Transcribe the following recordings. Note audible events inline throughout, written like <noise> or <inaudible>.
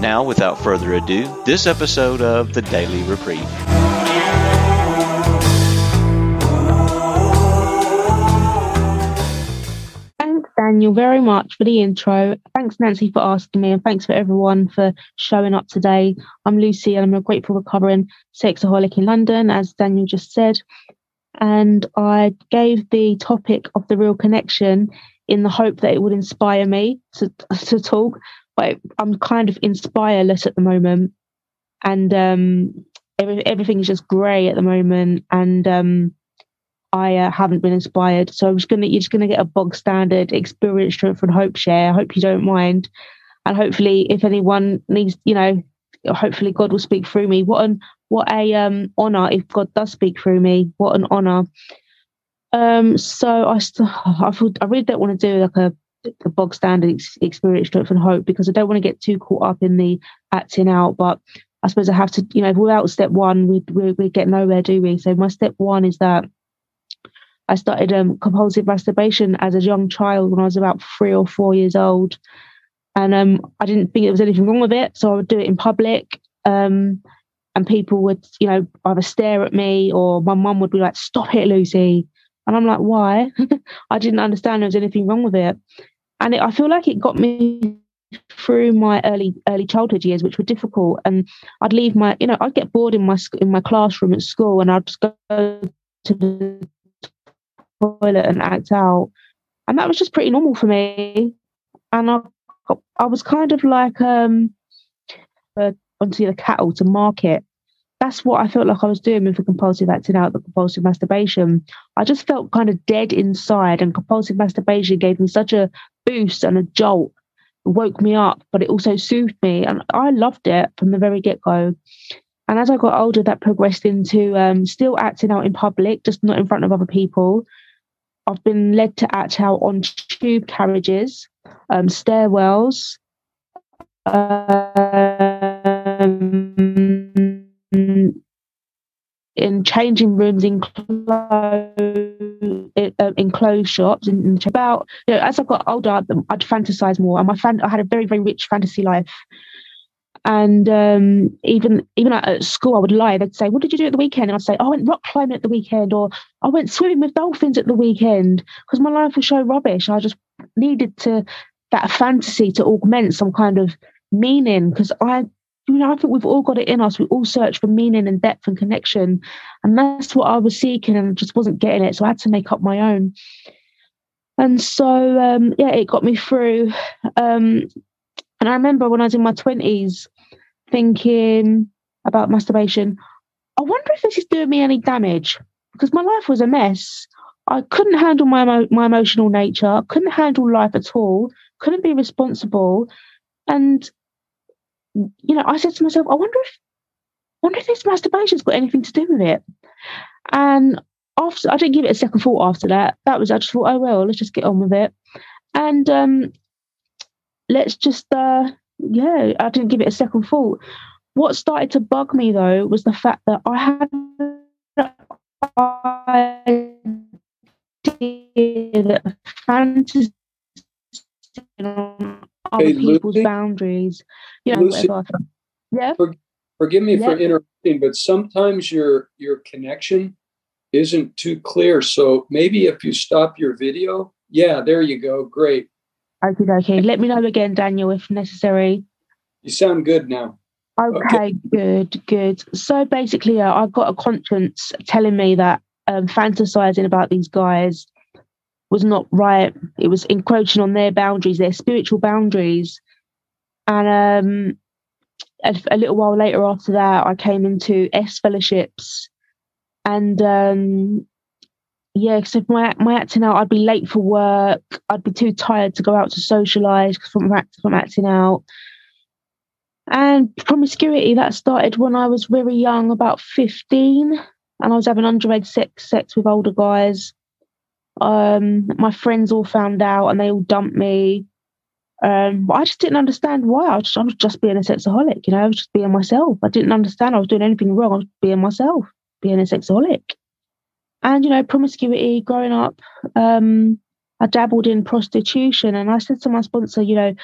Now, without further ado, this episode of the Daily Reprieve. Thanks, Daniel, very much for the intro. Thanks, Nancy, for asking me, and thanks for everyone for showing up today. I'm Lucy, and I'm a grateful recovering sexaholic in London, as Daniel just said. And I gave the topic of the real connection in the hope that it would inspire me to, <laughs> to talk but I'm kind of inspireless at the moment, and um, every, everything is just grey at the moment, and um, I uh, haven't been inspired. So I'm just gonna you're just gonna get a bog standard experience from hope share. I hope you don't mind, and hopefully, if anyone needs, you know, hopefully God will speak through me. What an what a um honor if God does speak through me. What an honor. Um, so I, st- <sighs> I feel I really don't want to do like a the bog standard ex- experience strength and hope because I don't want to get too caught up in the acting out. But I suppose I have to, you know, without step one, we we, we get nowhere, do we? So my step one is that I started um, compulsive masturbation as a young child when I was about three or four years old, and um, I didn't think there was anything wrong with it, so I would do it in public. Um, and people would, you know, either stare at me or my mum would be like, "Stop it, Lucy," and I'm like, "Why?" <laughs> I didn't understand there was anything wrong with it and it, I feel like it got me through my early early childhood years, which were difficult. And I'd leave my, you know, I'd get bored in my in my classroom at school, and I'd just go to the toilet and act out, and that was just pretty normal for me. And I, I was kind of like um, uh, onto the cattle to market. That's what I felt like I was doing with the compulsive acting out, the compulsive masturbation. I just felt kind of dead inside, and compulsive masturbation gave me such a boost and a jolt. It woke me up, but it also soothed me. And I loved it from the very get go. And as I got older, that progressed into um, still acting out in public, just not in front of other people. I've been led to act out on tube carriages, um, stairwells, um, in changing rooms in clothes, uh, in clothes shops. And about you know, as I got older, I'd fantasize more, and my fan, I had a very very rich fantasy life. And um, even even at school, I would lie. They'd say, "What did you do at the weekend?" And I'd say, oh, "I went rock climbing at the weekend," or "I went swimming with dolphins at the weekend," because my life was so rubbish. I just needed to that fantasy to augment some kind of meaning because I you know, I think we've all got it in us. We all search for meaning and depth and connection. And that's what I was seeking and just wasn't getting it. So I had to make up my own. And so, um, yeah, it got me through. Um, and I remember when I was in my 20s thinking about masturbation, I wonder if this is doing me any damage because my life was a mess. I couldn't handle my, my emotional nature, couldn't handle life at all, couldn't be responsible. And you know, I said to myself, I wonder if, wonder if this masturbation's got anything to do with it. And after, I didn't give it a second thought after that. That was, I just thought, oh well, let's just get on with it. And um, let's just, uh, yeah, I didn't give it a second thought. What started to bug me though was the fact that I had that fantasy hey, people's Lucy? boundaries. You know, Lucy. Yeah. For, forgive me yeah. for interrupting, but sometimes your your connection isn't too clear. So maybe if you stop your video, yeah, there you go. Great. Okay, okay. Let me know again, Daniel, if necessary. You sound good now. Okay, okay. good, good. So basically, uh, I've got a conscience telling me that um, fantasizing about these guys was not right. It was encroaching on their boundaries, their spiritual boundaries. And um, a, a, little while later after that, I came into S fellowships. And um, yeah, so my my acting out, I'd be late for work. I'd be too tired to go out to socialise from from acting out. And promiscuity that started when I was very young, about 15, and I was having underage sex sex with older guys. Um, my friends all found out and they all dumped me. Um, I just didn't understand why. I was, just, I was just being a sexaholic, you know, I was just being myself. I didn't understand I was doing anything wrong. I was being myself, being a sexaholic. And, you know, promiscuity, growing up, um, I dabbled in prostitution and I said to my sponsor, you know,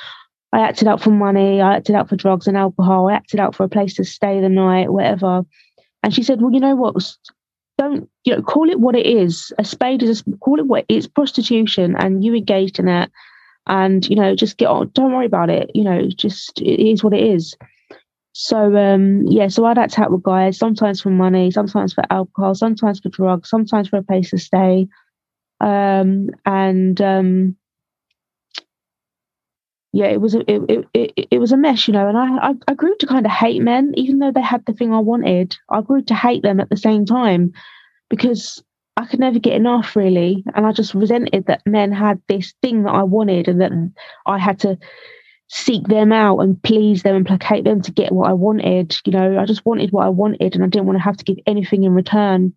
I acted out for money, I acted out for drugs and alcohol, I acted out for a place to stay the night, whatever. And she said, Well, you know what? Don't, you know, call it what it is. A spade is a, call it what it's prostitution and you engaged in it. And, you know, just get on, don't worry about it. You know, just it is what it is. So um yeah, so I'd act out with guys, sometimes for money, sometimes for alcohol, sometimes for drugs, sometimes for a place to stay. Um and um yeah, it was a it, it, it was a mess, you know, and I, I, I grew to kind of hate mm. men, even though they had the thing I wanted. I grew to hate them at the same time because I could never get enough, really, and I just resented that men had this thing that I wanted, and that I had to seek them out and please them and placate them to get what I wanted. You know, I just wanted what I wanted, and I didn't want to have to give anything in return.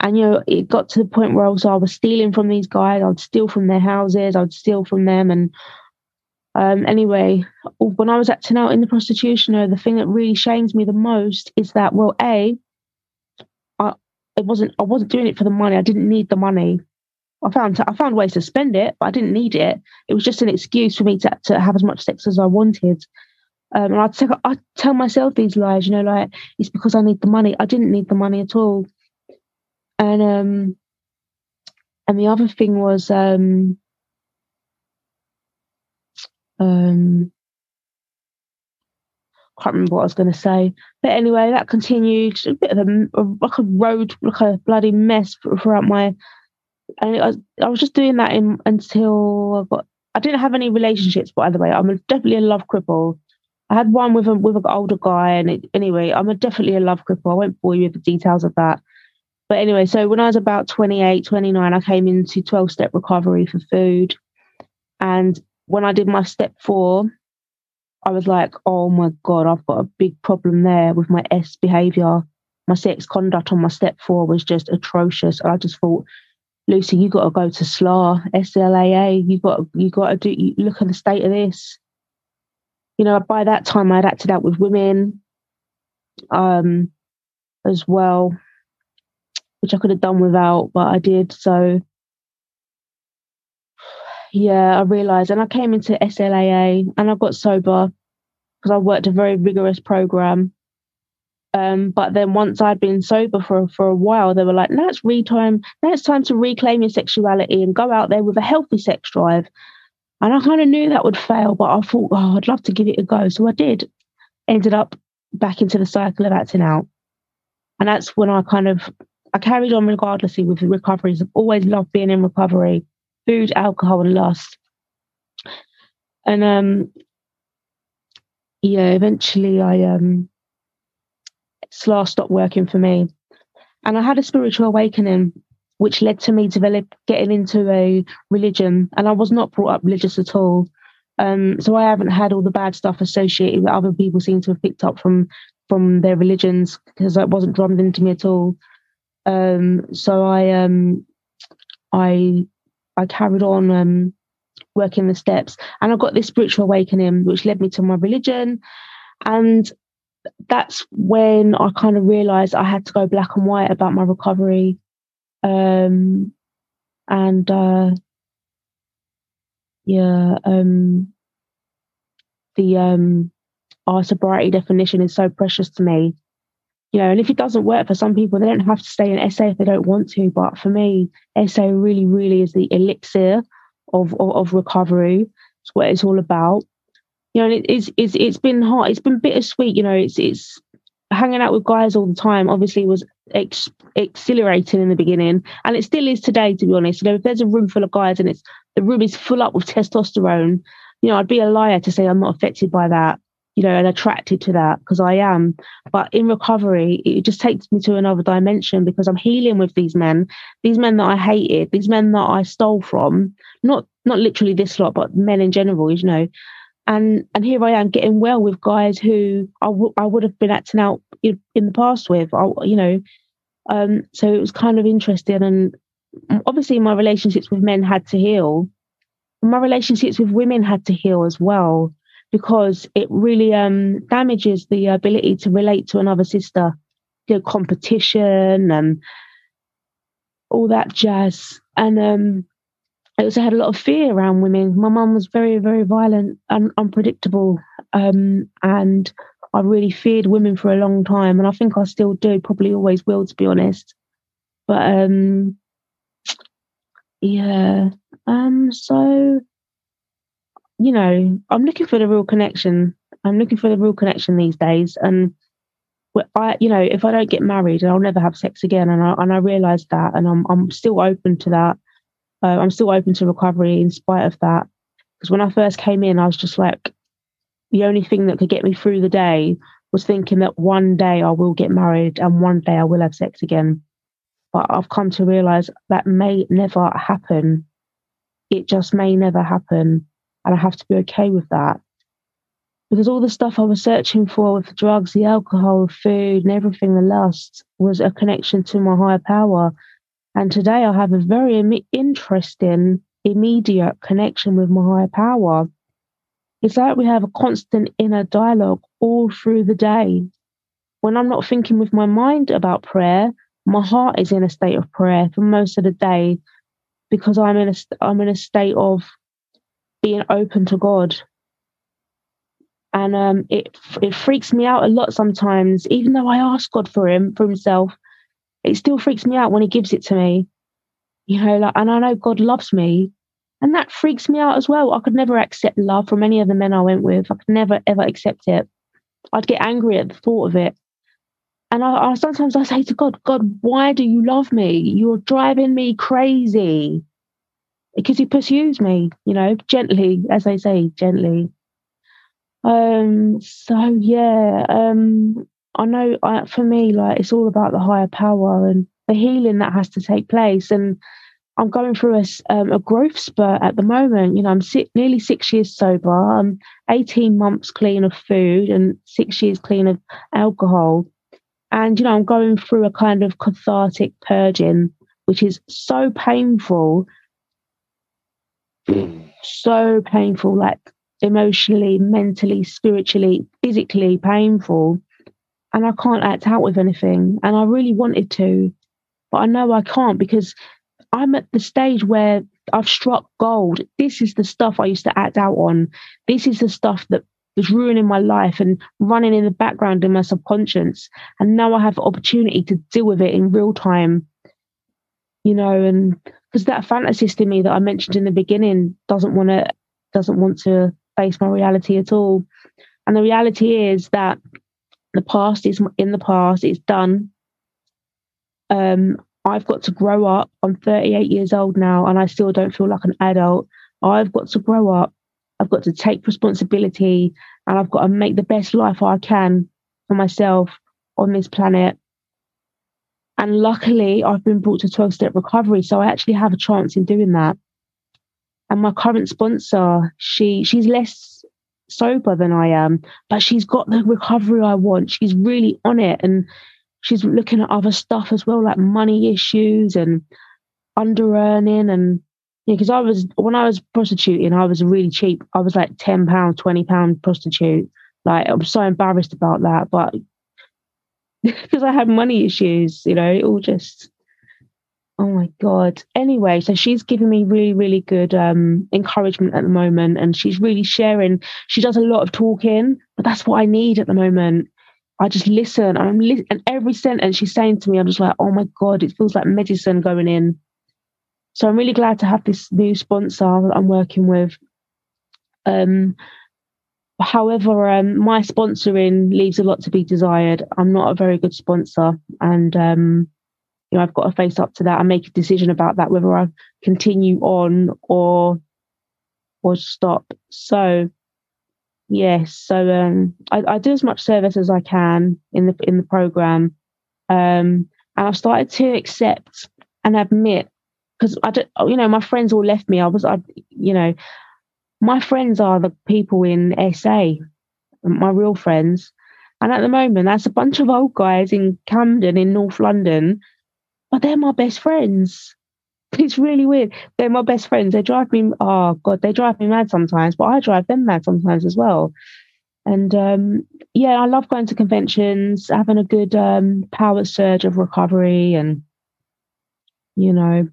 And you know, it got to the point where also I was stealing from these guys. I'd steal from their houses. I'd steal from them, and um, anyway, when I was acting out in the prostitution, the thing that really shames me the most is that, well, a, I it wasn't I wasn't doing it for the money. I didn't need the money. I found I found ways to spend it, but I didn't need it. It was just an excuse for me to to have as much sex as I wanted. Um, and I'd, i tell myself these lies, you know, like it's because I need the money. I didn't need the money at all. And um, and the other thing was um, um, can't remember what I was going to say. But anyway, that continued a bit of a, like a road, like a bloody mess throughout my. And I was, I was just doing that in, until I got. I didn't have any relationships, by the way. I'm definitely a love cripple. I had one with a with an older guy, and it, anyway, I'm a, definitely a love cripple. I won't bore you with the details of that. But anyway, so when I was about 28, 29, I came into 12 step recovery for food. And when I did my step four, I was like, oh my God, I've got a big problem there with my S behavior. My sex conduct on my step four was just atrocious. And I just thought, Lucy, you got to go to SLAA, SLAA. You got you got to do. You look at the state of this. You know, by that time, I'd acted out with women, um, as well, which I could have done without, but I did. So yeah, I realised, and I came into SLAA and I got sober because I worked a very rigorous program. Um, but then once I'd been sober for for a while, they were like, "Now it's re-time. Now it's time to reclaim your sexuality and go out there with a healthy sex drive." And I kind of knew that would fail, but I thought, "Oh, I'd love to give it a go." So I did. Ended up back into the cycle of acting out, and that's when I kind of I carried on regardlessly with recoveries. I've always loved being in recovery food, alcohol, and lust. And um, yeah, eventually I um, SLAA stopped working for me, and I had a spiritual awakening, which led to me develop getting into a religion. And I was not brought up religious at all. Um, so I haven't had all the bad stuff associated with other people seem to have picked up from from their religions because it wasn't drummed into me at all. Um, so I um, I I carried on um, working the steps, and I got this spiritual awakening, which led me to my religion, and that's when I kind of realized I had to go black and white about my recovery, um, and uh, yeah, um, the um, our sobriety definition is so precious to me you know, and if it doesn't work for some people, they don't have to stay in SA if they don't want to. But for me, SA really, really is the elixir of of, of recovery. It's what it's all about. You know, it, it's it's it's been hard. It's been bittersweet. You know, it's it's hanging out with guys all the time. Obviously, was ex- exhilarating in the beginning, and it still is today. To be honest, you know, if there's a room full of guys and it's the room is full up with testosterone, you know, I'd be a liar to say I'm not affected by that you know, and attracted to that because I am. But in recovery, it just takes me to another dimension because I'm healing with these men, these men that I hated, these men that I stole from, not not literally this lot, but men in general, you know. and and here I am getting well with guys who I, w- I would have been acting out in, in the past with. I, you know, um, so it was kind of interesting, and obviously my relationships with men had to heal. My relationships with women had to heal as well because it really um, damages the ability to relate to another sister. Know, competition and all that jazz, and um, I also had a lot of fear around women. My mum was very, very violent and unpredictable. Um, and I really feared women for a long time. And I think I still do, probably always will, to be honest. But um, yeah. Um, so, you know, I'm looking for the real connection. I'm looking for the real connection these days. And I, you know, if I don't get married, I'll never have sex again. And I, and I realize that. And I'm, I'm still open to that uh, I'm still open to recovery in spite of that. Because when I first came in, I was just like, the only thing that could get me through the day was thinking that one day I will get married and one day I will have sex again. But I've come to realize that may never happen. It just may never happen. And I have to be okay with that. Because all the stuff I was searching for with the drugs, the alcohol, food, and everything, the lust was a connection to my higher power and today I have a very interesting, immediate connection with my higher power. It's like we have a constant inner dialogue all through the day. When I'm not thinking with my mind about prayer, my heart is in a state of prayer for most of the day because I'm in a I'm in a state of being open to God. And um, it it freaks me out a lot sometimes, even though I ask God for him for himself it still freaks me out when he gives it to me. You know, like, and I know God loves me, and that freaks me out as well. I could never accept love from any of the men I went with. I could never ever accept it. I'd get angry at the thought of it. And I, I sometimes I say to God, God, why do you love me? You're driving me crazy. Because he pursues me, you know, gently, as they say, gently. Um, so yeah, um, I know I, for me, like it's all about the higher power and the healing that has to take place. And I'm going through a, um, a growth spurt at the moment. You know, I'm si- nearly six years sober. I'm 18 months clean of food and six years clean of alcohol. And, you know, I'm going through a kind of cathartic purging, which is so painful. Mm. so painful, like emotionally, mentally, spiritually, physically painful and I can't act out with anything. And I really wanted to, but I know I can't because I'm at the stage where I've struck gold. This is the stuff I used to act out on. This is the stuff that was ruining my life and running in the background in my subconscious. And now I have opportunity to deal with it in real time. You know, and because that fantasist in me that I mentioned in the beginning doesn't want to doesn't want to face my reality at all. And the reality is that the past is in the past. It's done. Um, I've got to grow up. I'm 38 years old now, and I still don't feel like an adult. I've got to grow up. I've got to take responsibility, and I've got to make the best life I can for myself on this planet. And luckily, I've been brought to 12 step recovery, so I actually have a chance in doing that. And my current sponsor, she she's less sober than I am, but she's got the recovery I want. She's really on it and she's looking at other stuff as well, like money issues and under earning and yeah, because I was when I was prostituting, I was really cheap. I was like ten pound, twenty pound prostitute. Like I'm so embarrassed about that, but <laughs> because I had money issues, you know, it all just Oh my God. Anyway, so she's giving me really, really good um, encouragement at the moment. And she's really sharing. She does a lot of talking, but that's what I need at the moment. I just listen. I'm li- and every sentence she's saying to me, I'm just like, oh my God, it feels like medicine going in. So I'm really glad to have this new sponsor that I'm working with. Um, however, um, my sponsoring leaves a lot to be desired. I'm not a very good sponsor, and um, you know, I've got to face up to that and make a decision about that, whether I continue on or or stop. So yes, so um, I, I, do as much service as I can in the in the program, um, and I've started to accept and admit because I don't, you know, my friends all left me. I was, I, you know, my friends are the people in SA, my real friends. And at the moment, that's a bunch of old guys in Camden in North London, but they're my best friends. <laughs> It's really weird. They're my best friends. They drive me, oh God, they drive me mad sometimes, but I drive them mad sometimes as well. And um, yeah, I love going to conventions, having a good um, power surge of recovery, and you know,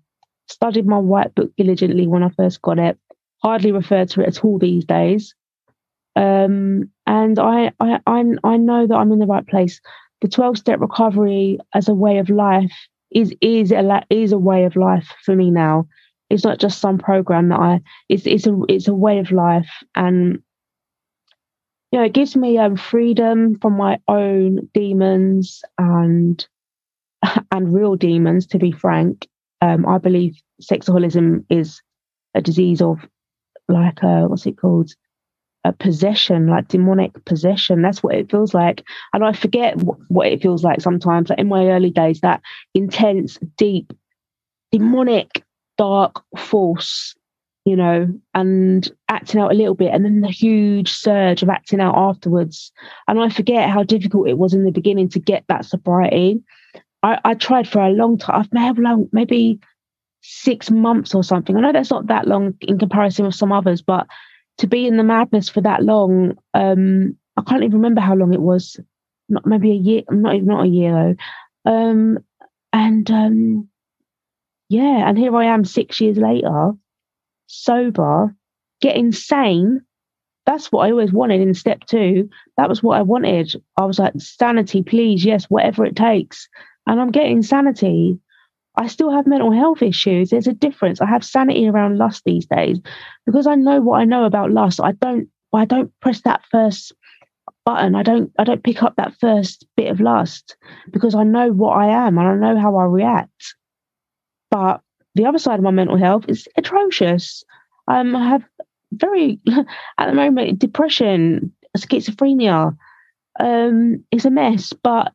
studied my white book diligently when I first got it. Hardly refer to it at all these days. Um, and I, I, I, know that I'm in the right place. The 12 step recovery as a way of life is is a is a way of life for me now. It's not just some program that I. It's it's a it's a way of life, and you know it gives me um, freedom from my own demons and <laughs> and real demons. To be frank, um, I believe sexaholism is a disease of like a what's it called a possession, like demonic possession. That's what it feels like. And I forget what it feels like sometimes. Like in my early days, that intense, deep, demonic, dark force, you know, and acting out a little bit, and then the huge surge of acting out afterwards. And I forget how difficult it was in the beginning to get that sobriety. I, I tried for a long time. I've maybe six months or something. I know that's not that long in comparison with some others, but to be in the madness for that long, um, I can't even remember how long it was. Not maybe a year. Not even not a year though. Um, and um, yeah, and here I am six years later, sober, getting sane. That's what I always wanted in step two. That was what I wanted. I was like, sanity, please, yes, whatever it takes. And I'm getting sanity. I still have mental health issues. There's a difference. I have sanity around lust these days because I know what I know about lust. I don't I don't press that first button. I don't I don't pick up that first bit of lust because I know what I am and I know how I react. But the other side of my mental health is atrocious. Um, I have very <laughs> at the moment depression, schizophrenia. Um, it's a mess, but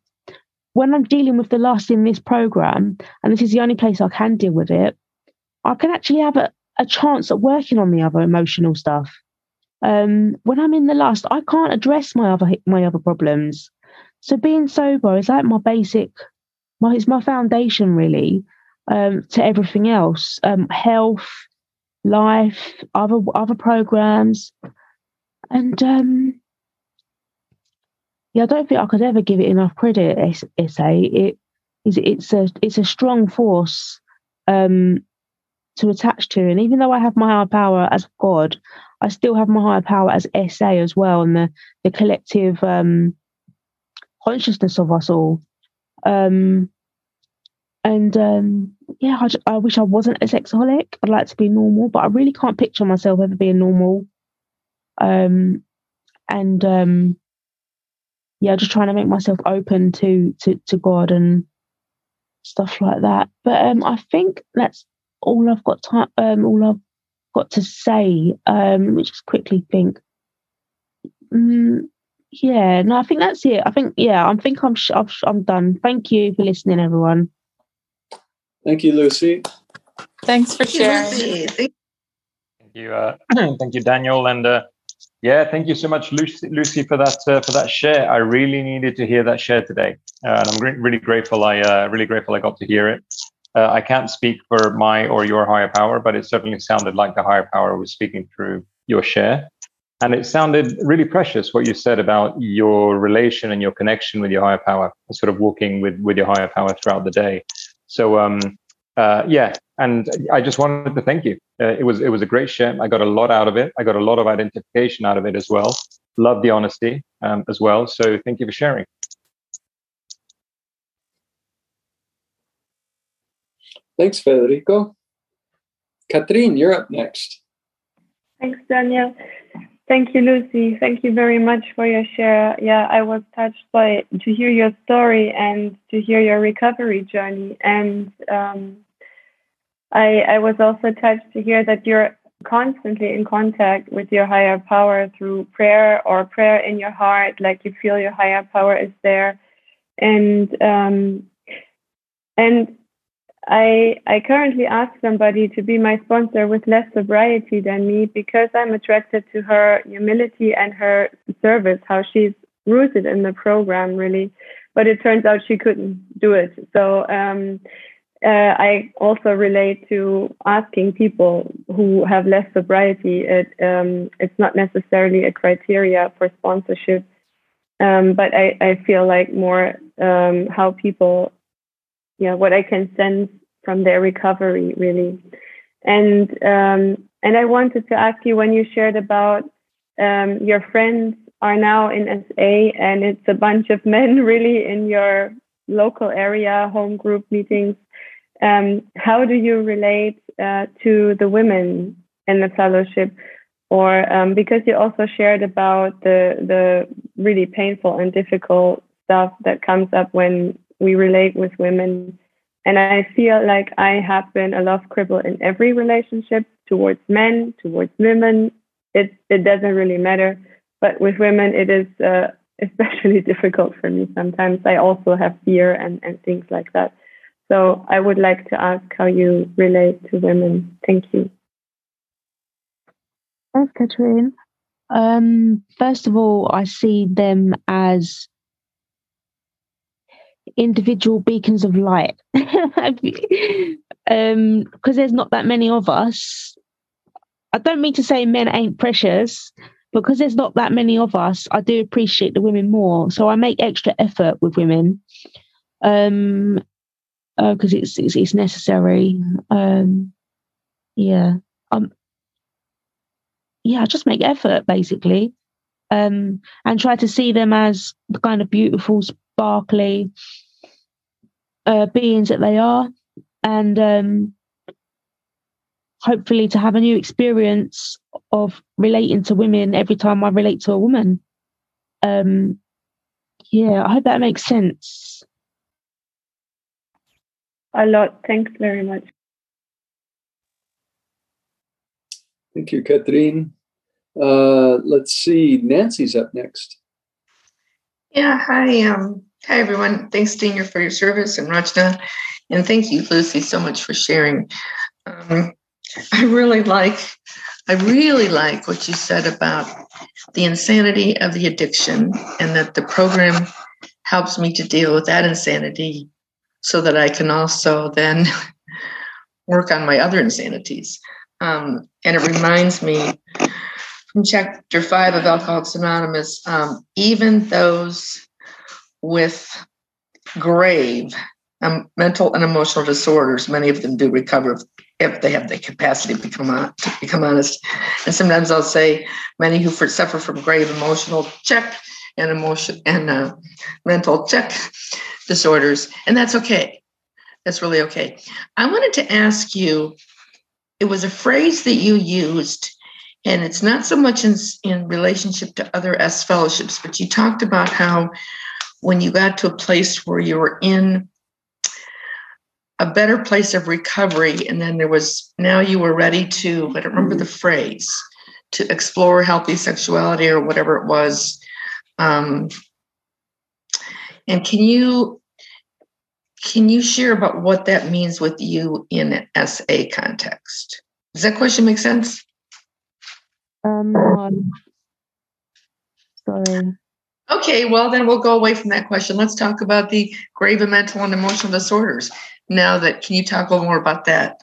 when I'm dealing with the lust in this program, and this is the only place I can deal with it, I can actually have a, a chance at working on the other emotional stuff. Um, when I'm in the lust, I can't address my other my other problems. So being sober is like my basic, my it's my foundation really um, to everything else. Um, health, life, other other programs, and um, yeah, I don't think I could ever give it enough credit. SA it is it's a it's a strong force um, to attach to, and even though I have my higher power as God, I still have my higher power as SA as well, and the the collective um, consciousness of us all. Um, and um, yeah, I, I wish I wasn't a sexaholic. I'd like to be normal, but I really can't picture myself ever being normal. Um, and um, yeah, just trying to make myself open to to to God and stuff like that. But um, I think that's all I've got time. Um, all I've got to say. Um, let me just quickly think. Mm, yeah, no, I think that's it. I think yeah, I think I'm sh- I'm done. Thank you for listening, everyone. Thank you, Lucy. Thanks for sharing. Thank you, uh, <clears throat> thank you, Daniel, and uh, yeah, thank you so much, Lucy, Lucy for that uh, for that share. I really needed to hear that share today, uh, and I'm re- really grateful. I uh, really grateful I got to hear it. Uh, I can't speak for my or your higher power, but it certainly sounded like the higher power was speaking through your share, and it sounded really precious what you said about your relation and your connection with your higher power, sort of walking with with your higher power throughout the day. So um, uh, yeah, and I just wanted to thank you. Uh, it was it was a great share. I got a lot out of it. I got a lot of identification out of it as well. Love the honesty um, as well. So thank you for sharing. Thanks, Federico. Katrine, you're up next. Thanks, Daniel. Thank you, Lucy. Thank you very much for your share. Yeah, I was touched by to hear your story and to hear your recovery journey. And um, I, I was also touched to hear that you're constantly in contact with your higher power through prayer or prayer in your heart, like you feel your higher power is there. And um, and I I currently ask somebody to be my sponsor with less sobriety than me because I'm attracted to her humility and her service, how she's rooted in the program really. But it turns out she couldn't do it. So um, uh, I also relate to asking people who have less sobriety. It um, it's not necessarily a criteria for sponsorship, um, but I, I feel like more um, how people yeah, what I can sense from their recovery, really. And um, and I wanted to ask you when you shared about um, your friends are now in SA, and it's a bunch of men <laughs> really in your local area home group meetings. Um, how do you relate uh, to the women in the fellowship? Or um, because you also shared about the the really painful and difficult stuff that comes up when we relate with women. And I feel like I have been a love cripple in every relationship towards men, towards women. It it doesn't really matter, but with women it is uh, <laughs> especially difficult for me sometimes. I also have fear and and things like that. So I would like to ask how you relate to women. Thank you. Thanks, Katrine. Um, first of all, I see them as individual beacons of light <laughs> um because there's not that many of us i don't mean to say men ain't precious because there's not that many of us i do appreciate the women more so i make extra effort with women um because uh, it's, it's it's necessary um yeah um yeah just make effort basically um and try to see them as the kind of beautiful sparkly uh, beings that they are, and um, hopefully to have a new experience of relating to women every time I relate to a woman. Um, yeah, I hope that makes sense. A lot. Thanks very much. Thank you, Catherine. Uh, let's see. Nancy's up next. Yeah. Hi. Um, Hi, everyone. Thanks, Daniel, for your service and Rachna. And thank you, Lucy, so much for sharing. Um, I really like, I really like what you said about the insanity of the addiction and that the program helps me to deal with that insanity so that I can also then <laughs> work on my other insanities. Um, and it reminds me from chapter five of Alcoholics Anonymous, um, even those with grave um, mental and emotional disorders. Many of them do recover if they have the capacity to become to become honest. And sometimes I'll say many who suffer from grave emotional check and emotion and uh, mental check disorders, and that's okay. That's really okay. I wanted to ask you. It was a phrase that you used, and it's not so much in in relationship to other S fellowships, but you talked about how when you got to a place where you were in a better place of recovery and then there was now you were ready to i don't remember the phrase to explore healthy sexuality or whatever it was um, and can you can you share about what that means with you in sa context does that question make sense um sorry Okay, well, then we'll go away from that question. Let's talk about the grave mental and emotional disorders. Now that, can you talk a little more about that?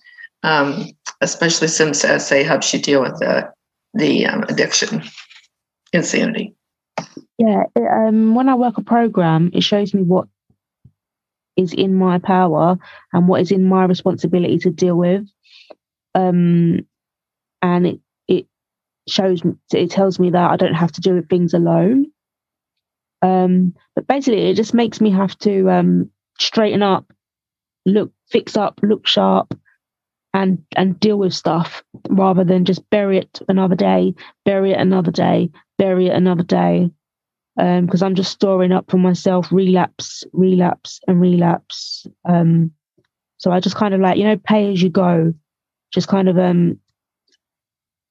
Um, especially since SA helps you deal with the, the um, addiction, insanity. Yeah, um, when I work a program, it shows me what is in my power and what is in my responsibility to deal with. Um, and it, it shows, it tells me that I don't have to do things alone um, but basically, it just makes me have to um, straighten up, look, fix up, look sharp, and and deal with stuff rather than just bury it another day, bury it another day, bury it another day. Because um, I'm just storing up for myself relapse, relapse, and relapse. Um, so I just kind of like you know pay as you go, just kind of um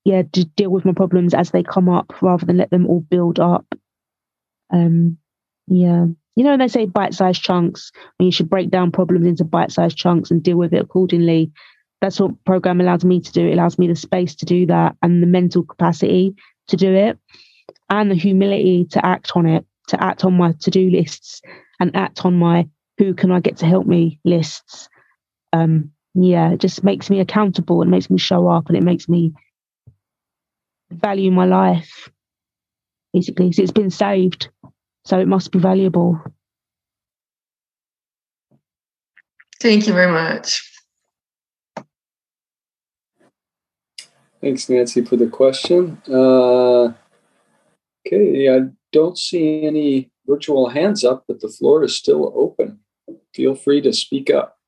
yeah, to deal with my problems as they come up rather than let them all build up um, yeah. you know, they say bite-sized chunks, and you should break down problems into bite-sized chunks and deal with it accordingly. That's what program allows me to do. It allows me the space to do that and the mental capacity to do it, and the humility to act on it, to act on my to-do lists and act on my who can I get to help me lists. Um, yeah, it just makes me accountable and makes me show up and it makes me value my life. Basically, so it's been saved so it must be valuable. Thank you very much. Thanks, Nancy, for the question. Uh, okay, I don't see any virtual hands up, but the floor is still open. Feel free to speak up.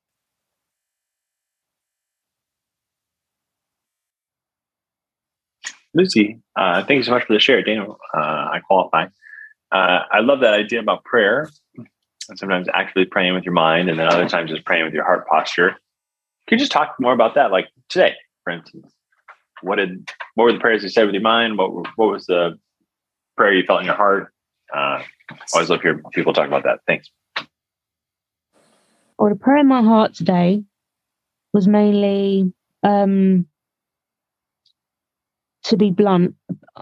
Lucy, uh, thank you so much for the share. Daniel, uh, I qualify. Uh, I love that idea about prayer. And sometimes actually praying with your mind, and then other times just praying with your heart posture. Can you just talk more about that? Like today, for instance, what did what were the prayers you said with your mind? What what was the prayer you felt in your heart? Uh, always love to hear people talk about that. Thanks. Well, the prayer in my heart today was mainly um, to be blunt.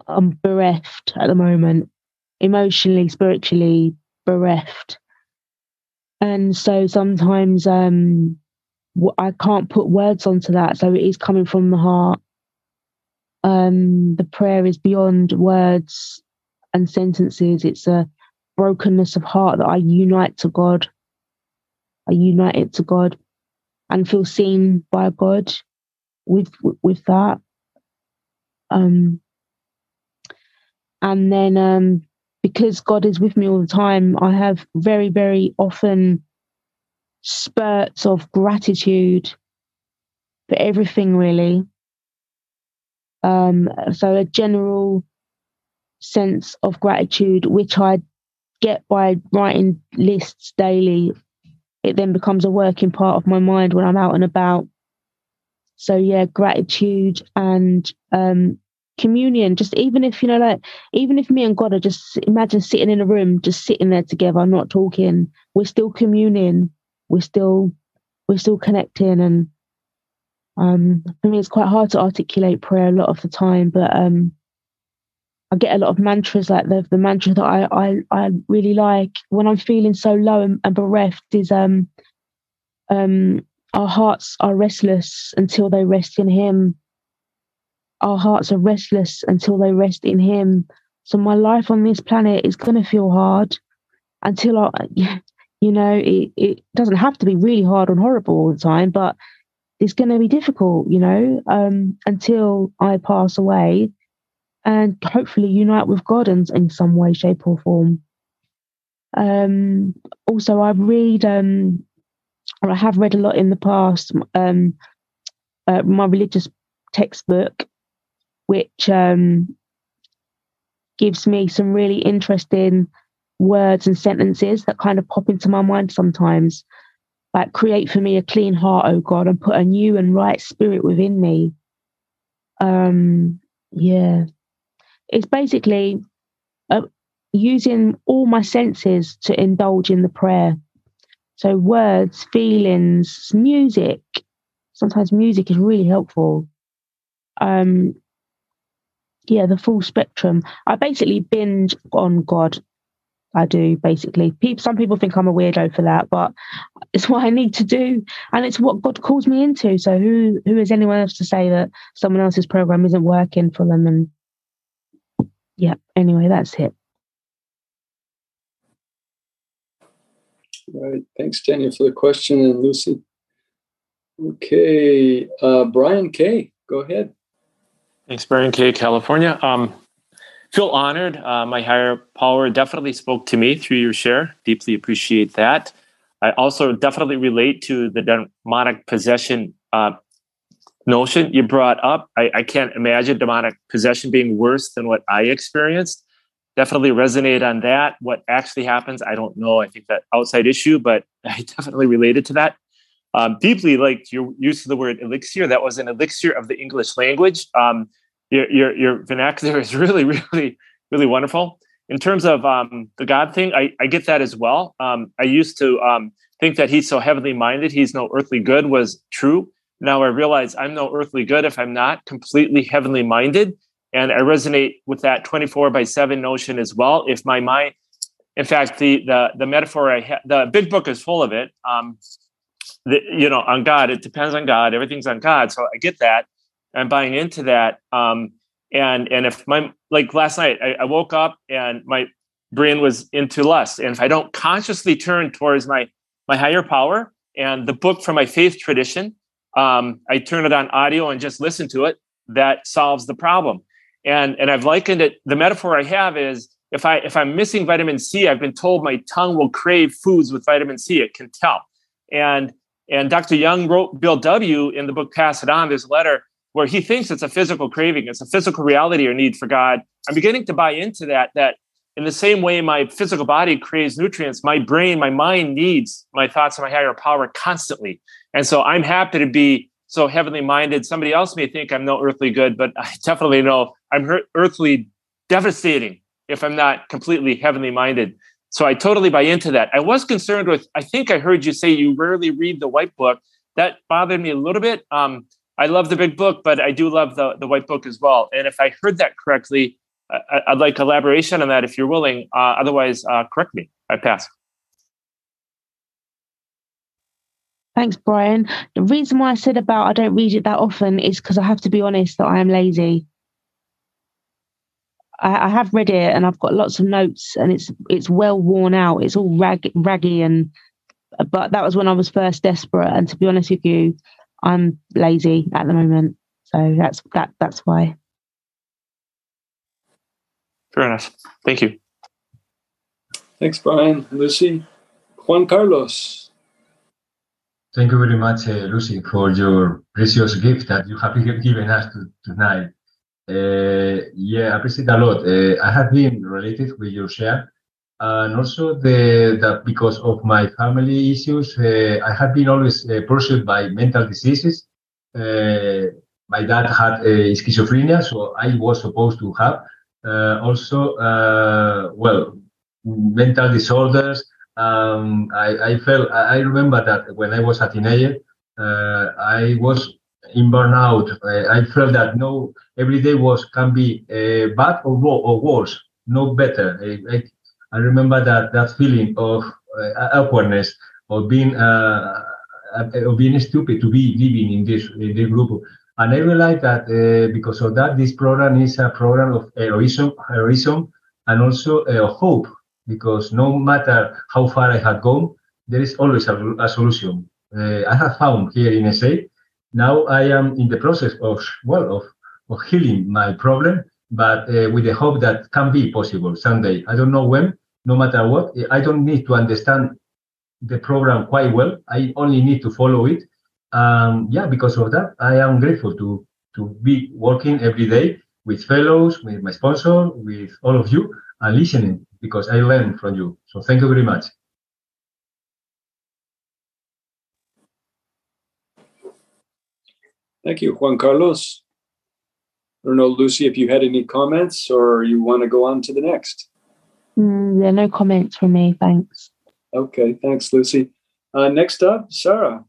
I'm bereft at the moment emotionally, spiritually bereft. And so sometimes um, I can't put words onto that. So it is coming from the heart. Um, the prayer is beyond words and sentences. It's a brokenness of heart that I unite to God. I unite it to God and feel seen by God with with that. Um, and then um, because God is with me all the time, I have very, very often spurts of gratitude for everything, really. Um, so, a general sense of gratitude, which I get by writing lists daily. It then becomes a working part of my mind when I'm out and about. So, yeah, gratitude and um, communion just even if you know like even if me and god are just imagine sitting in a room just sitting there together not talking we're still communing we're still we're still connecting and um i mean it's quite hard to articulate prayer a lot of the time but um i get a lot of mantras like the the mantra that i i, I really like. When i'm feeling so low and, and bereft is um um our hearts are restless until they rest in him. Our hearts are restless until they rest in Him. So my life on this planet is going to feel hard until I, <laughs> you know, it, it doesn't have to be really hard and horrible all the time, but it's going to be difficult, you know, um, until I pass away and hopefully unite with God in, in some way, shape, or form. Um, also, I read, um, or I have read a lot in the past, um, uh, my religious textbook which um, gives me some really interesting words and sentences that kind of pop into my mind sometimes. Like, create for me a clean heart, oh God, and put a new and right spirit within me. Um, yeah. It's basically uh, using all my senses to indulge in the prayer. So, words, feelings, music. Sometimes music is really helpful. Um, yeah, the full spectrum. I basically binge on God. I do basically. People, some people think I'm a weirdo for that, but it's <laughs> what I need to do, and it's what God calls me into. So who who is anyone else to say that someone else's program isn't working for them? And yeah, anyway, that's it. All right. Thanks, Daniel, for the question, and Lucy. Okay, uh, Brian K, go ahead. Thanks, Brian K, California. Um, feel honored. Uh, my higher power definitely spoke to me through your share. Deeply appreciate that. I also definitely relate to the demonic possession uh, notion you brought up. I, I, can't imagine demonic possession being worse than what I experienced. Definitely resonate on that. What actually happens, I don't know. I think that outside issue, but <laughs> I definitely related to that um, deeply like your use of the word elixir. That was an elixir of the English language. Um, your, your, your vernacular is <laughs> really, really, really wonderful. in terms of um, the God thing, I, I get that as well. Um, I used to um, think that he's so heavenly minded, he's no earthly good was true. Now I realize I'm no earthly good if I'm not completely heavenly minded. And I resonate with that 24 by 7 notion as well. If my mind, in fact, the the, the metaphor I have, the big book is full of it. Um, the, you know, on God, it depends on God. Everything's on God. So I get that. I'm buying into that. Um, and and if my like last night, I, I woke up and my brain was into lust. And if I don't consciously turn towards my my higher power and the book from my faith tradition, um, I turn it on audio and just listen to it. That solves the problem. And and I've likened it. The metaphor I have is if I if I'm missing vitamin C, I've been told my tongue will crave foods with vitamin C. It can tell. And and Dr. Jung wrote Bill W. in the book Pass It On. There's a letter where he thinks it's a physical craving, it's a physical reality or need for God. I'm beginning to buy into that. That in the same way my physical body craves nutrients, my brain, my mind needs my thoughts and my higher power constantly. And so I'm happy to be so heavenly minded. Somebody else may think I'm no earthly good, but I <laughs> definitely know I'm earthly devastating if I'm not completely heavenly minded. So I totally buy into that. I was concerned with, I think I heard you say you rarely read the white book. That bothered me a little bit. Um, I love the big book, but I do love the, the white book as well. And if I heard that correctly, I, would like elaboration on that if you're willing. Uh, otherwise, uh, correct me. I pass. Thanks, Brian. The reason why I said about I don't read it that often is because I have to be honest that I am lazy. I, I, have read it and I've got lots of notes and it's it's well worn out. It's all rag, raggy and but that was when I was first desperate. And to be honest with you, I'm lazy at the moment. So that's that that's why. Fair enough. Thank you. Thanks, Brian. Lucy. Juan Carlos. Thank you very much, uh, Lucy, for your precious gift that you have <laughs> given us to, tonight. Uh, yeah, I appreciate a lot. Uh, I have been related with your share, and also the that because of my family issues, uh, I have been always uh, pursued by mental diseases. Uh, my dad had schizophrenia, so I was supposed to have also well mental disorders um, I, I, felt I remember that when I was a teenager, uh, I was in burnout. I, I, felt that no, every day was can be uh, bad or, or worse, no better. I, I, remember that that feeling of uh, awkwardness of being uh, uh, of being stupid to be living in this in this group. And I realized that uh, because of that, this program is a program of heroism, heroism, and also hope because no matter how far I had gone, there is always a, a solution. Uh, I have found here in SA. Now I am in the process of well of of healing my problem, but uh, with the hope that can be possible someday. I don't know when. No matter what, I don't need to understand the program quite well. I only need to follow it. Um, yeah, because of that, I am grateful to to be working every day with fellows, with my sponsor, with all of you, and listening because I learned from you. So thank you very much. Thank you, Juan Carlos. I don't know, Lucy, if you had any comments or you want to go on to the next. Mm, there are no comments from me. Thanks. Okay, thanks, Lucy. Uh, next up, Sarah.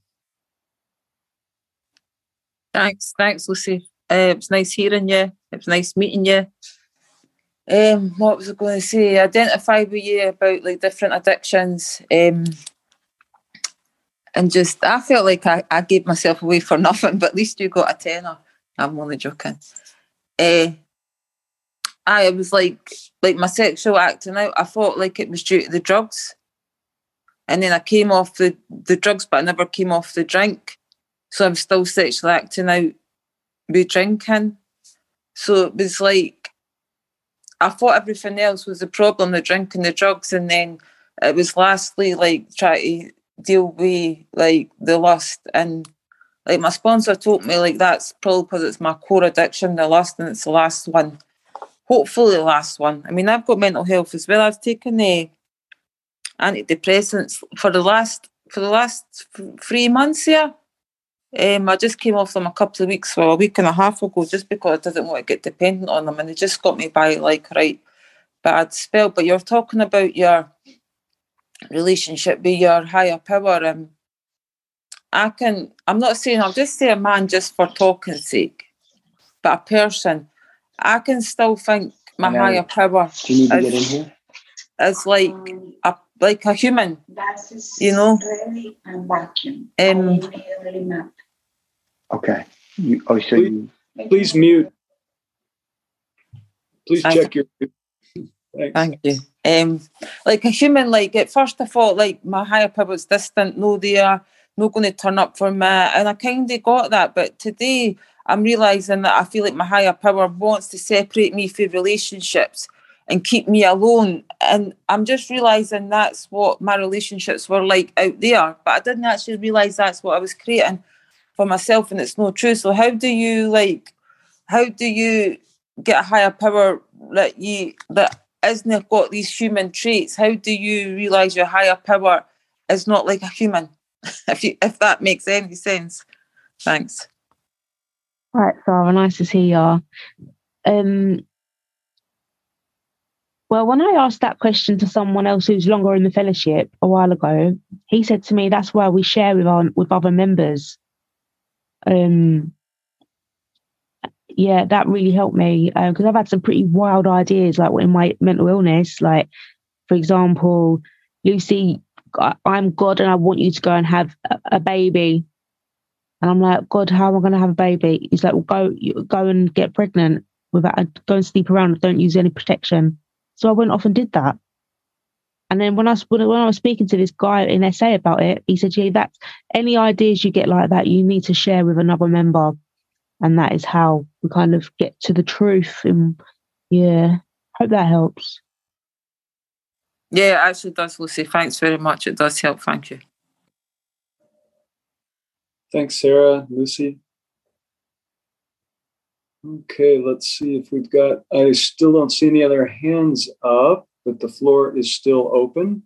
Thanks, thanks, Lucy. Uh, it was nice hearing you. It was nice meeting you. Um, what was I going to say? Identify with you about like different addictions. Um, and just I felt like I, I gave myself away for <laughs> nothing, but at least you got a tenner. I'm only joking. Uh, I it was like like my sexual acting out, I thought like it was due to the drugs. And then I came off the, the drugs, but I never came off the drink. So I'm still sexually acting out with drinking. So it was like I thought everything else was the problem, the drinking, the drugs, and then it was lastly like try to deal with like the lust and like my sponsor told me like that's probably because it's my core addiction, the lust, and it's the last one. Hopefully, the last one. I mean, I've got mental health as well. I've taken the antidepressants for the last for the last three months here. Um, I just came off them a couple of weeks, well, a week and a half ago, just because I didn't want to get dependent on them, and they just got me by like, right, bad spell. But you're talking about your relationship with your higher power. And I can, I'm not saying, I'll just say a man just for talking's sake, but a person, I can still think my higher power Do you need to is, get in here? is like a like a human, you know. Um, Okay. You, oh, so you. Please mute. Please Thank check your. Thanks. Thank you. Um, like a human, like at first I thought like my higher power's distant, no they are not going to turn up for me, and I kind of got that. But today I'm realizing that I feel like my higher power wants to separate me from relationships and keep me alone, and I'm just realizing that's what my relationships were like out there. But I didn't actually realize that's what I was creating for myself, and it's not true. So how do you like? How do you get a higher power that you that isn't got these human traits? How do you realize your higher power is not like a human? <laughs> if you if that makes any sense. Thanks. Right, Sarah, nice to see you. Um, well, when I asked that question to someone else who's longer in the fellowship a while ago, he said to me, "That's why we share with our with other members." Um, yeah, that really helped me because I've had some pretty wild ideas, like in my mental illness. Like, for example, Lucy, I- I'm God, and I want you to go and have a, baby. And I'm like, God, how am I going to have a baby? He's like, well, go, go and get pregnant without, go and sleep around. Don't use any protection. So I went off and did that. And then when I was when I was speaking to this guy in SA about it, he said, "Yeah, that's any ideas you get like that, you need to share with another member, and that is how we kind of get to the truth." And yeah, hope that helps. Yeah, it actually does, Lucy. Thanks very much. It does help. Thank you. Thanks, Sarah, Lucy. Okay, let's see if we've got, I still don't see any other hands up, but the floor is still open.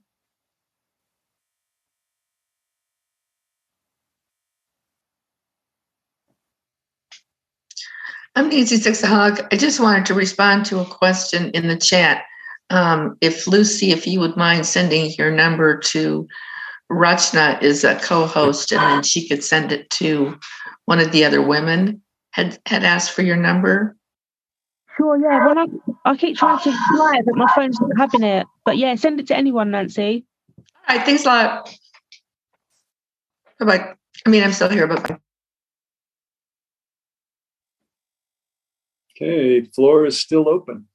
I'm Nancy sexaholic. I just wanted to respond to a question in the chat. Um, if Lucy, if you would mind sending your number to Rachna is a co-host, and then she could send it to one of the other women. Had had asked for your number. Sure, yeah. Uh, when I I keep trying to reply, but my phone's not having it. But yeah, send it to anyone, Nancy. All right, thanks a lot. Bye bye. I mean, I'm still here. Bye bye. Okay, floor is still open.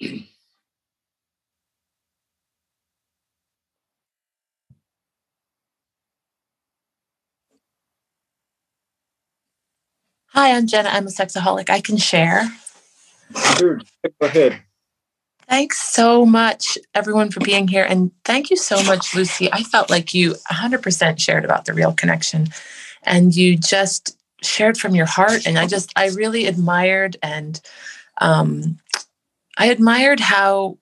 <clears throat> Hi, I'm Jenna. I'm a sexaholic. I can share. Sure, go ahead. Thanks so much, everyone, for being here. And thank you so much, Lucy. I felt like you 100% shared about the real connection and you just shared from your heart. And I just, I really admired and um, I admired how,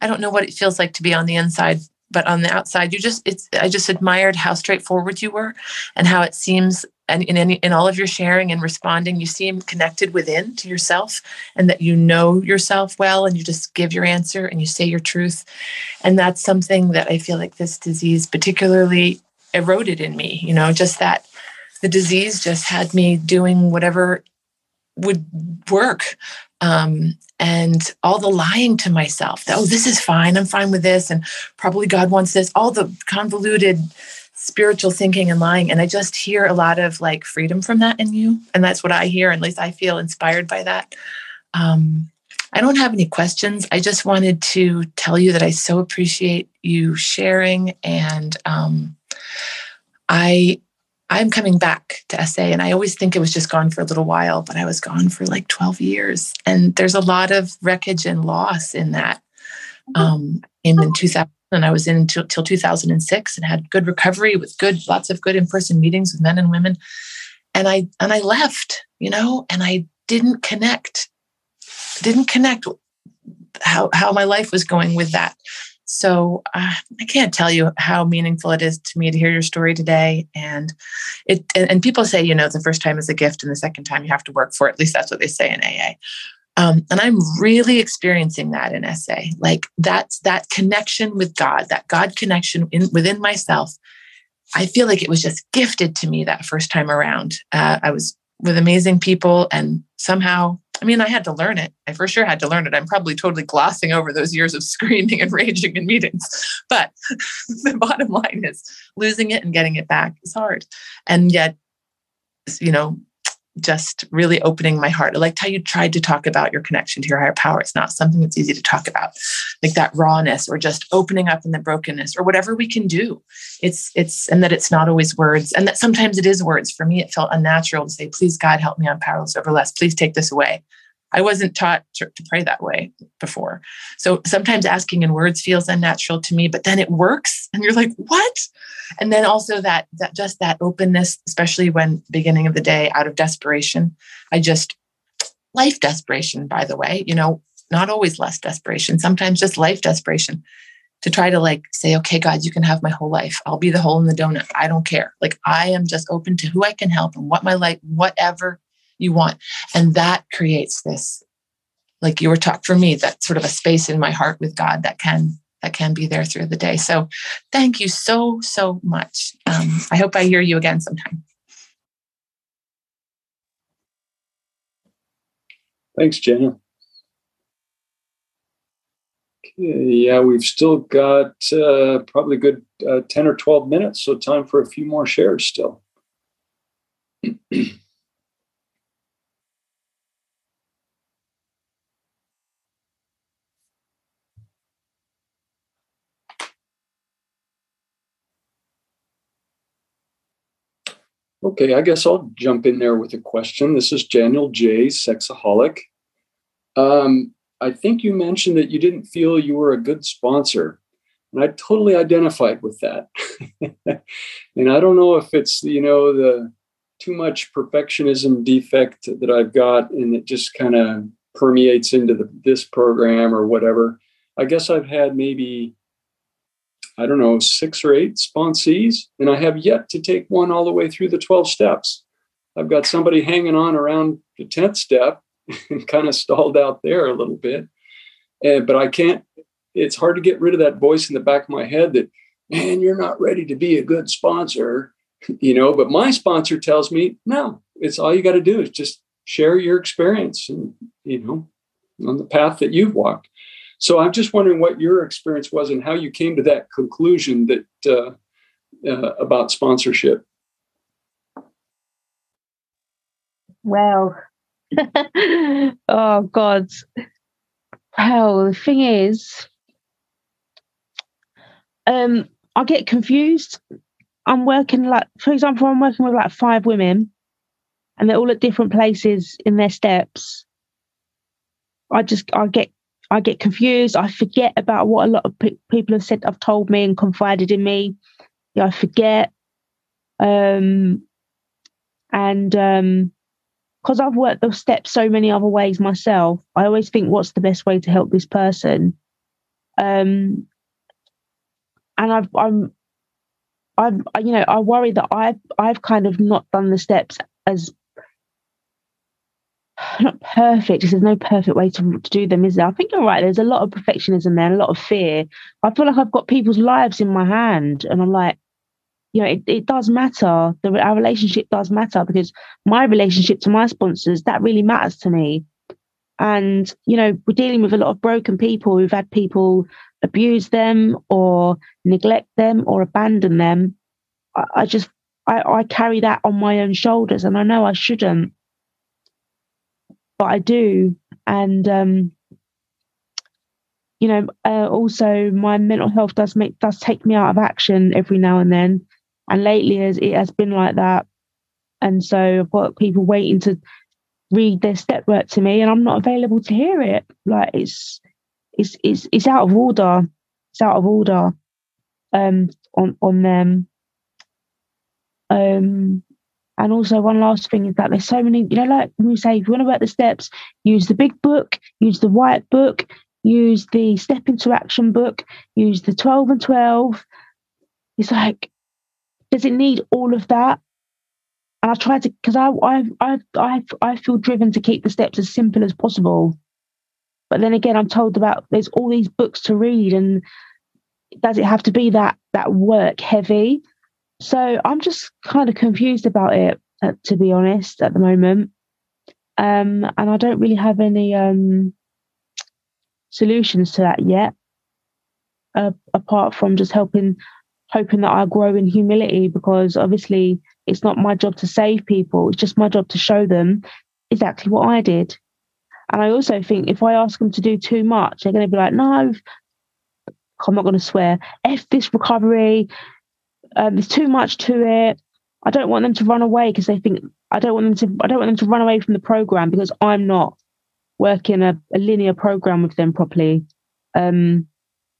I don't know what it feels like to be on the inside, but on the outside, you just, it's, I just admired how straightforward you were and how it seems and in any in all of your sharing and responding you seem connected within to yourself and that you know yourself well and you just give your answer and you say your truth. And that's something that i feel like this disease particularly eroded in me you know just that the disease just had me doing whatever would work um, and all the lying to myself that oh this is fine. I'm fine with this and probably god wants this. All the convoluted spiritual thinking and lying and i just hear a lot of like freedom from that in you and that's what i hear at least i feel inspired by that. Um, i don't have any questions. I just wanted to tell you that i so appreciate you sharing and um, i i'm coming back to sa and i always think it was just gone for a little while but i was gone for like 12 years and there's a lot of wreckage and loss in that um, in 2000 and I was in until, 2006 and had good recovery with good, lots of good in-person meetings with men and women. And I and I left, you know, and I didn't connect, didn't connect how how my life was going with that. So uh, I can't tell you how meaningful it is to me to hear your story today. And it and, and people say, you know, the first time is a gift, and the second time you have to work for it. At least that's what they say in AA. Um, and I'm really experiencing that in SA. Like that's that connection with God, that God connection in, within myself. I feel like it was just gifted to me that first time around. Uh, I was with amazing people, and somehow, I mean, I had to learn it. I for sure had to learn it. I'm probably totally glossing over those years of <laughs> screaming and raging in meetings. But <laughs> the bottom line is losing it and getting it back is hard. And yet, you know, just really opening my heart. I liked how you tried to talk about your connection to your higher power. It's not something that's easy to talk about, like that rawness or just opening up in the brokenness or whatever we can do. It's it's and that it's not always words, and that sometimes it is words. For me, it felt unnatural to say, "Please, God, help me. I'm powerless over lust. Please take this away." I wasn't taught to, to, pray that way before. So sometimes asking in words feels unnatural to me, but then it works and you're like, what? And then also that that just that openness, especially when beginning of the day out of desperation, I just life desperation, by the way, you know, not always lust desperation, sometimes just life desperation to try to like say, okay, God, you can have my whole life. I'll be the hole in the donut. I don't care. Like I am just open to who I can help and what my life, whatever you want. And that creates this, like you were talking for me, that sort of a space in my heart with God that can that can be there through the day. So thank you so, so much. Um, I hope I hear you again sometime. Thanks, Jenna. Okay, yeah, we've still got uh, probably good uh, 10 or 12 minutes, so time for a few more shares still. <clears throat> Okay, I guess I'll jump in there with a question. This is Daniel J, sexaholic. Um, I think you mentioned that you didn't feel you were a good sponsor, and I totally identified with that. <laughs> and I don't know if it's you know the too much perfectionism defect that I've got, and it just kind of permeates into the, this program or whatever. I guess I've had maybe I don't know, six or eight sponsees, and I have yet to take one all the way through the 12 steps. I've got somebody hanging on around the 10th step <laughs> and kind of stalled out there a little bit. And, but I can't, it's hard to get rid of that voice in the back of my head that, man, you're not ready to be a good sponsor, <laughs> you know. But my sponsor tells me, no, it's all you got to do is just share your experience and, you know, on the path that you've walked. So I'm just wondering what your experience was and how you came to that conclusion that uh, uh, about sponsorship. Well, <laughs> oh God. Well, the thing is, um, I get confused. I'm working like, for example, I'm working with like five women, and they're all at different places in their steps. I just I get I get confused. I forget about what a lot of pe- people have said, have told me and confided in me. Yeah, I forget. Um, and um, because I've worked the steps so many other ways myself, I always think, what's the best way to help this person? Um, and I've, I'm, I'm, you know, I worry that I've, I've kind of not done the steps as not perfect because there's no perfect way to, to do them, is there? I think you're right. There's a lot of perfectionism there, a lot of fear. I feel like I've got people's lives in my hand, and I'm like, you know, it, it does matter. The, our relationship does matter because my relationship to my sponsors that really matters to me. And you know, we're dealing with a lot of broken people who've had people abuse them or neglect them or abandon them. I, I just I, I carry that on my own shoulders, and I know I shouldn't I do. And um, you know, uh, also my mental health does make does take me out of action every now and then. And lately, as it has been like that, and so I've got people waiting to read their step work to me, and I'm not available to hear it. Like it's it's it's it's out of order. It's out of order um, on on them. Um, and also, one last thing is that there's so many, you know, like when we say, if you want to work the steps, use the big book, use the white book, use the step into action book, use the 12 and 12. It's like, does it need all of that? And I try to, because I, I, I, I, I feel driven to keep the steps as simple as possible. But then again, I'm told about there's all these books to read, and does it have to be that that work heavy? So I'm just kind of confused about it, uh, to be honest, at the moment. Um, and I don't really have any um, solutions to that yet, uh, apart from just helping, hoping that I grow in humility, because obviously it's not my job to save people. It's just my job to show them exactly what I did. And I also think if I ask them to do too much, they're going to be like, no, I'm not going to swear. F this recovery. Um, there's too much to it. I don't want them to run away because they think I don't want them to. I don't want them to run away from the program because I'm not working a, a linear program with them properly. Um,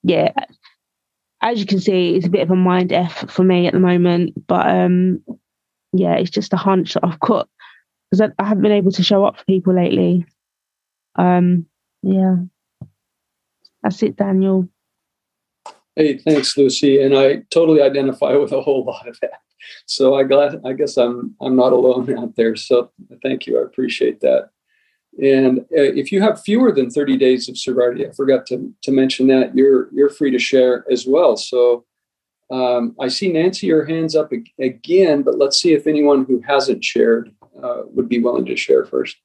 yeah, as you can see, it's a bit of a mind f for me at the moment. But um, yeah, it's just a hunch that I've got because I, I haven't been able to show up for people lately. Um, yeah, that's it, Daniel. Hey, thanks, Lucy. And I totally identify <laughs> with a whole lot of that. So I glad I guess I'm I'm not alone out there. So thank you. I appreciate that. And uh, if you have fewer than 30 days of sobriety, I forgot to, to mention that you're you're free to share as well. So um, I see Nancy, your hands up again, but let's see if anyone who hasn't shared uh, would be willing to share first.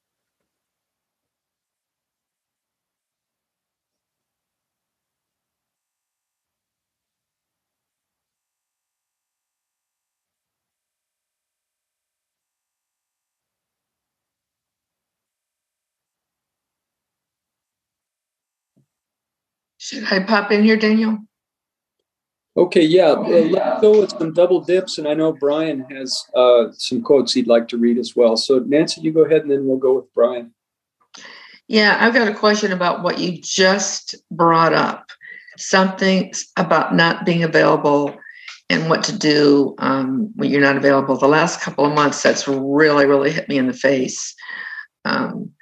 Should I pop in here, Daniel? Okay, yeah. Uh, let's go with some double dips, and I know Brian has uh, some quotes he'd like to read as well. So, Nancy, you go ahead, and then we'll go with Brian. Yeah, I've got a question about what you just brought up. Something about not being available and what to do um, when you're not available. The last couple of months, that's really, really hit me in the face. Um,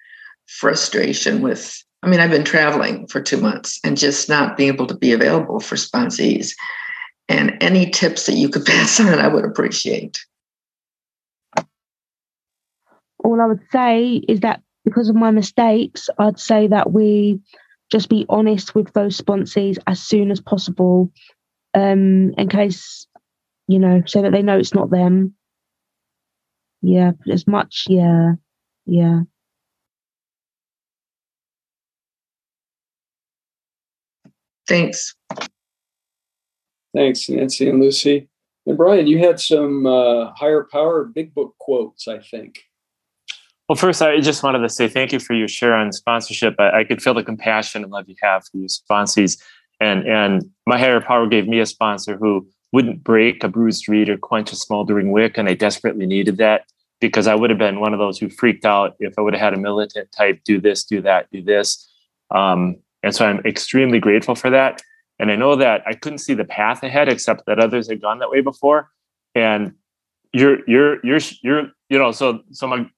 frustration with I mean, I've been traveling for two months and just not being able to be available for sponsees. And any tips that you could <laughs> pass on, I would appreciate. All I would say is that because of my mistakes, I'd say that we just be honest with those sponsees as soon as possible, um, in case, you know, so that they know it's not them. Yeah, as much, yeah, yeah. Thanks. Thanks, Nancy and Lucy. And Brian, you had some uh, higher power big book quotes, I think. Well, first, I just wanted to say thank you for your share on sponsorship. I, I could feel the compassion and love you have for your sponsees. And, and my higher power gave me a sponsor who wouldn't break a bruised reed or quench a smoldering wick. And I desperately needed that because I would have been one of those who freaked out if I would have had a militant type do this, do that, do this. Um, and so I'm extremely grateful for that. And I know that I couldn't see the path ahead except that others had gone that way before. And you're you're you're you're you know so so my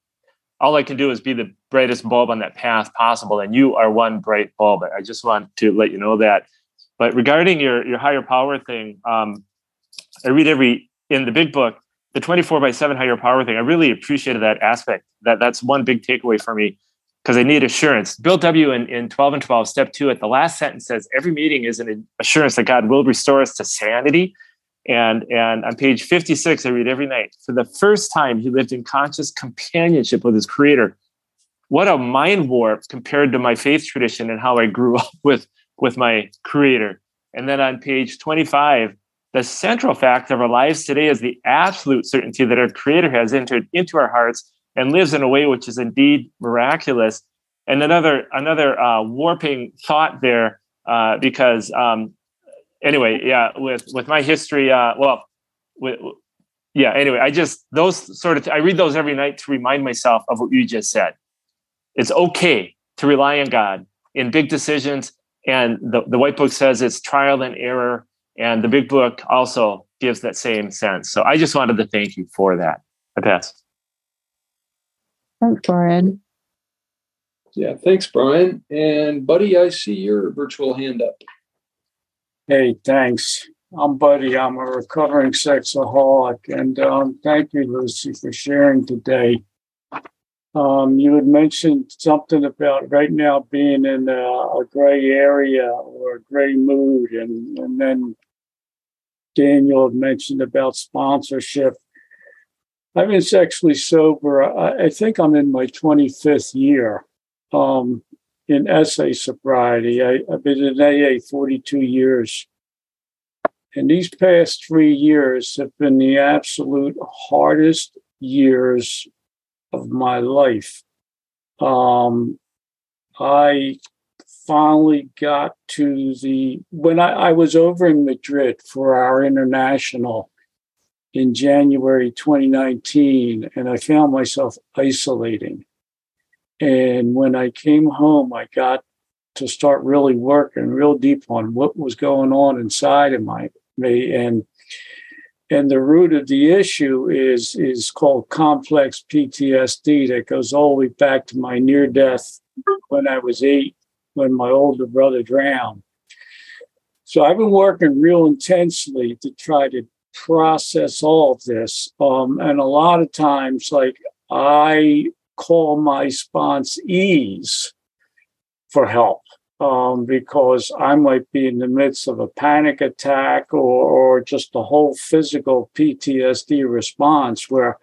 all I can do is be the brightest bulb on that path possible. And you are one bright bulb. I just want to let you know that. But regarding your your higher power thing, um, I read every in the big book, the 24 by 7 higher power thing. I really appreciated that aspect. That that's one big takeaway for me because they need assurance. Bill W. In, in 12 and 12, step two, at the last sentence says, every meeting is an assurance that God will restore us to sanity. And, and on page 56, I read every night, for the first time, he lived in conscious companionship with his creator. What a mind warp compared to my faith tradition and how I grew <laughs> up with, with my creator. And then on page 25, the central fact of our lives today is the absolute certainty that our creator has entered into our hearts and lives in a way which is indeed miraculous. And another another uh, warping thought there, uh, because um, anyway, yeah, with with my history, uh, well, with, yeah. Anyway, I just those sort of I read those every night to remind myself of what you just said. It's okay to rely on God in big decisions, and the the White Book says it's trial and error, and the Big Book also gives that same sense. So I just wanted to thank you for that. I pass. Thanks, Brian. Yeah, thanks, Brian. And Buddy, I see your virtual hand up. Hey, thanks. I'm Buddy. I'm a recovering sexaholic. And um, thank you, Lucy, for sharing today. Um, you had mentioned something about right now being in a, a gray area or a gray mood, and, and then Daniel had mentioned about sponsorship. I've been sexually sober. I, I think I'm in my 25th year um, in SA sobriety. I, I've been in AA 42 years. And these past three years have been the absolute hardest years of my life. Um, I finally got to the when I, I was over in Madrid for our international in January 2019, and I found myself isolating. And when I came home, I got to start really working real deep on what was going on inside of my me and and the root of the issue is is called complex PTSD that goes all the way back to my near death when I was eight, when my older brother drowned. So I've been working real intensely to try to process all of this. Um, and a lot of times, like I call my sponsees for help um, because I might be in the midst of a panic attack or, or just a whole physical PTSD response where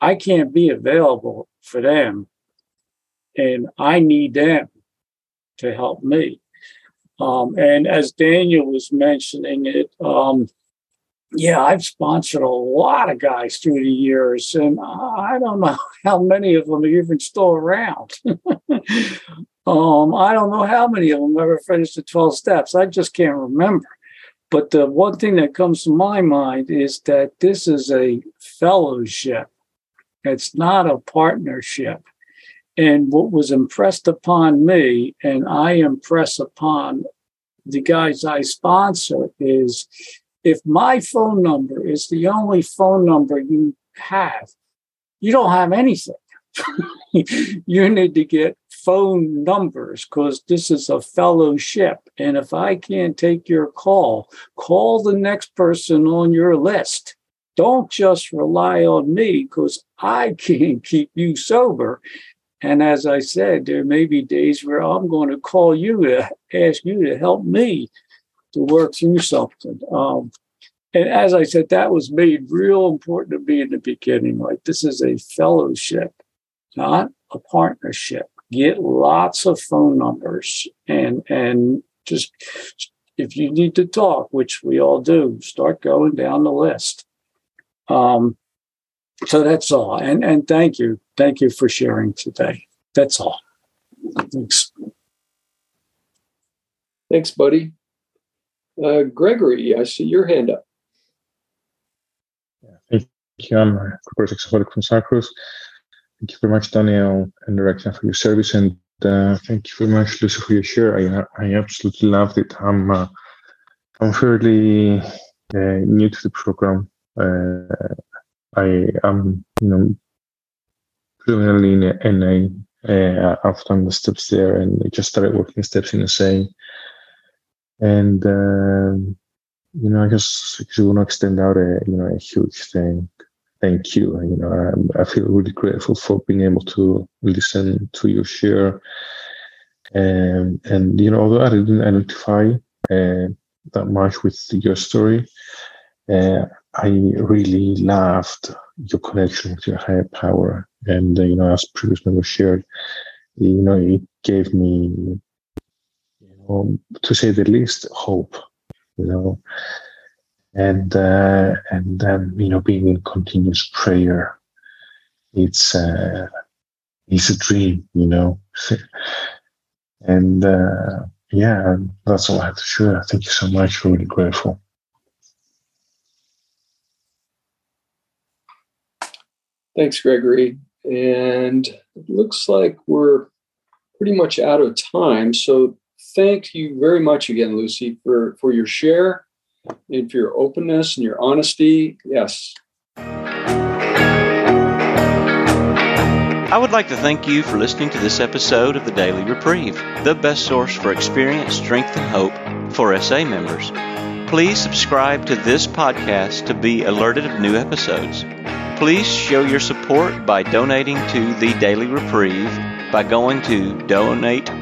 I can't be available for them. And I need them to help me. Um, and as Daniel was mentioning it, um, yeah, I've sponsored a lot of guys through the years, and I don't know <laughs> how many of them are even still around. <laughs> Um, I don't know how many of them ever finished the 12 steps. I just can't remember. But the one thing that comes to my mind is that this is a fellowship, it's not a partnership. And what was impressed upon me, and I impress upon the guys I sponsor, is if my phone number is the only phone number you have, you don't have anything. <laughs> you need to get phone numbers because this is a fellowship. And if I can't take your call, call the next person on your list. Don't just rely on me because I <laughs> can't keep you sober. And as I said, there may be days where I'm going to call you to ask you to help me to work through something. Um, and as I said, that was made real important to me in the beginning. Like this is a fellowship, not a partnership get lots of phone numbers and and just if you need to talk, which we all do, start going down the list. Um, so that's all. And and thank you, thank you for sharing today. That's all. Thanks. Thanks, buddy. Uh, Gregory, I see your hand up. Yeah, thank you. I'm Gregory sexaholic from Cyprus. Thank you very much, Daniel and Direction, for your service, and uh, thank you very much, Lucy, for your share. I I absolutely loved it. I'm uh, I'm fairly uh, new to the program. Uh, I am, you know, preliminarily in NA. Uh, I've done the steps there, and I just started working steps in SA. And um, you know, I just, I want to extend out a you know a huge thing thank you. You know, I, I, feel really grateful for being able to listen to your share. Um, and you know, although I didn't identify uh, that much with your story, uh, I really loved your connection with your higher power. And uh, you know, as previous members shared, you know, it gave me, know, to say the least, hope. You know, and uh, and then you know being in continuous prayer it's uh, it's a dream you know? <laughs> And uh, yeah that's all i have to share. Thank you so much. Really grateful. Thanks gregory. And it looks like we're pretty much out of time. So thank you very much again lucy for for your share and for your openness and your honesty. Yes. I would like to thank you for listening to this episode of the Daily Reprieve, the best source for experience, strength, and hope for SA members. Please subscribe to this podcast to be alerted of new episodes. Please show your support by donating to The Daily Reprieve by going to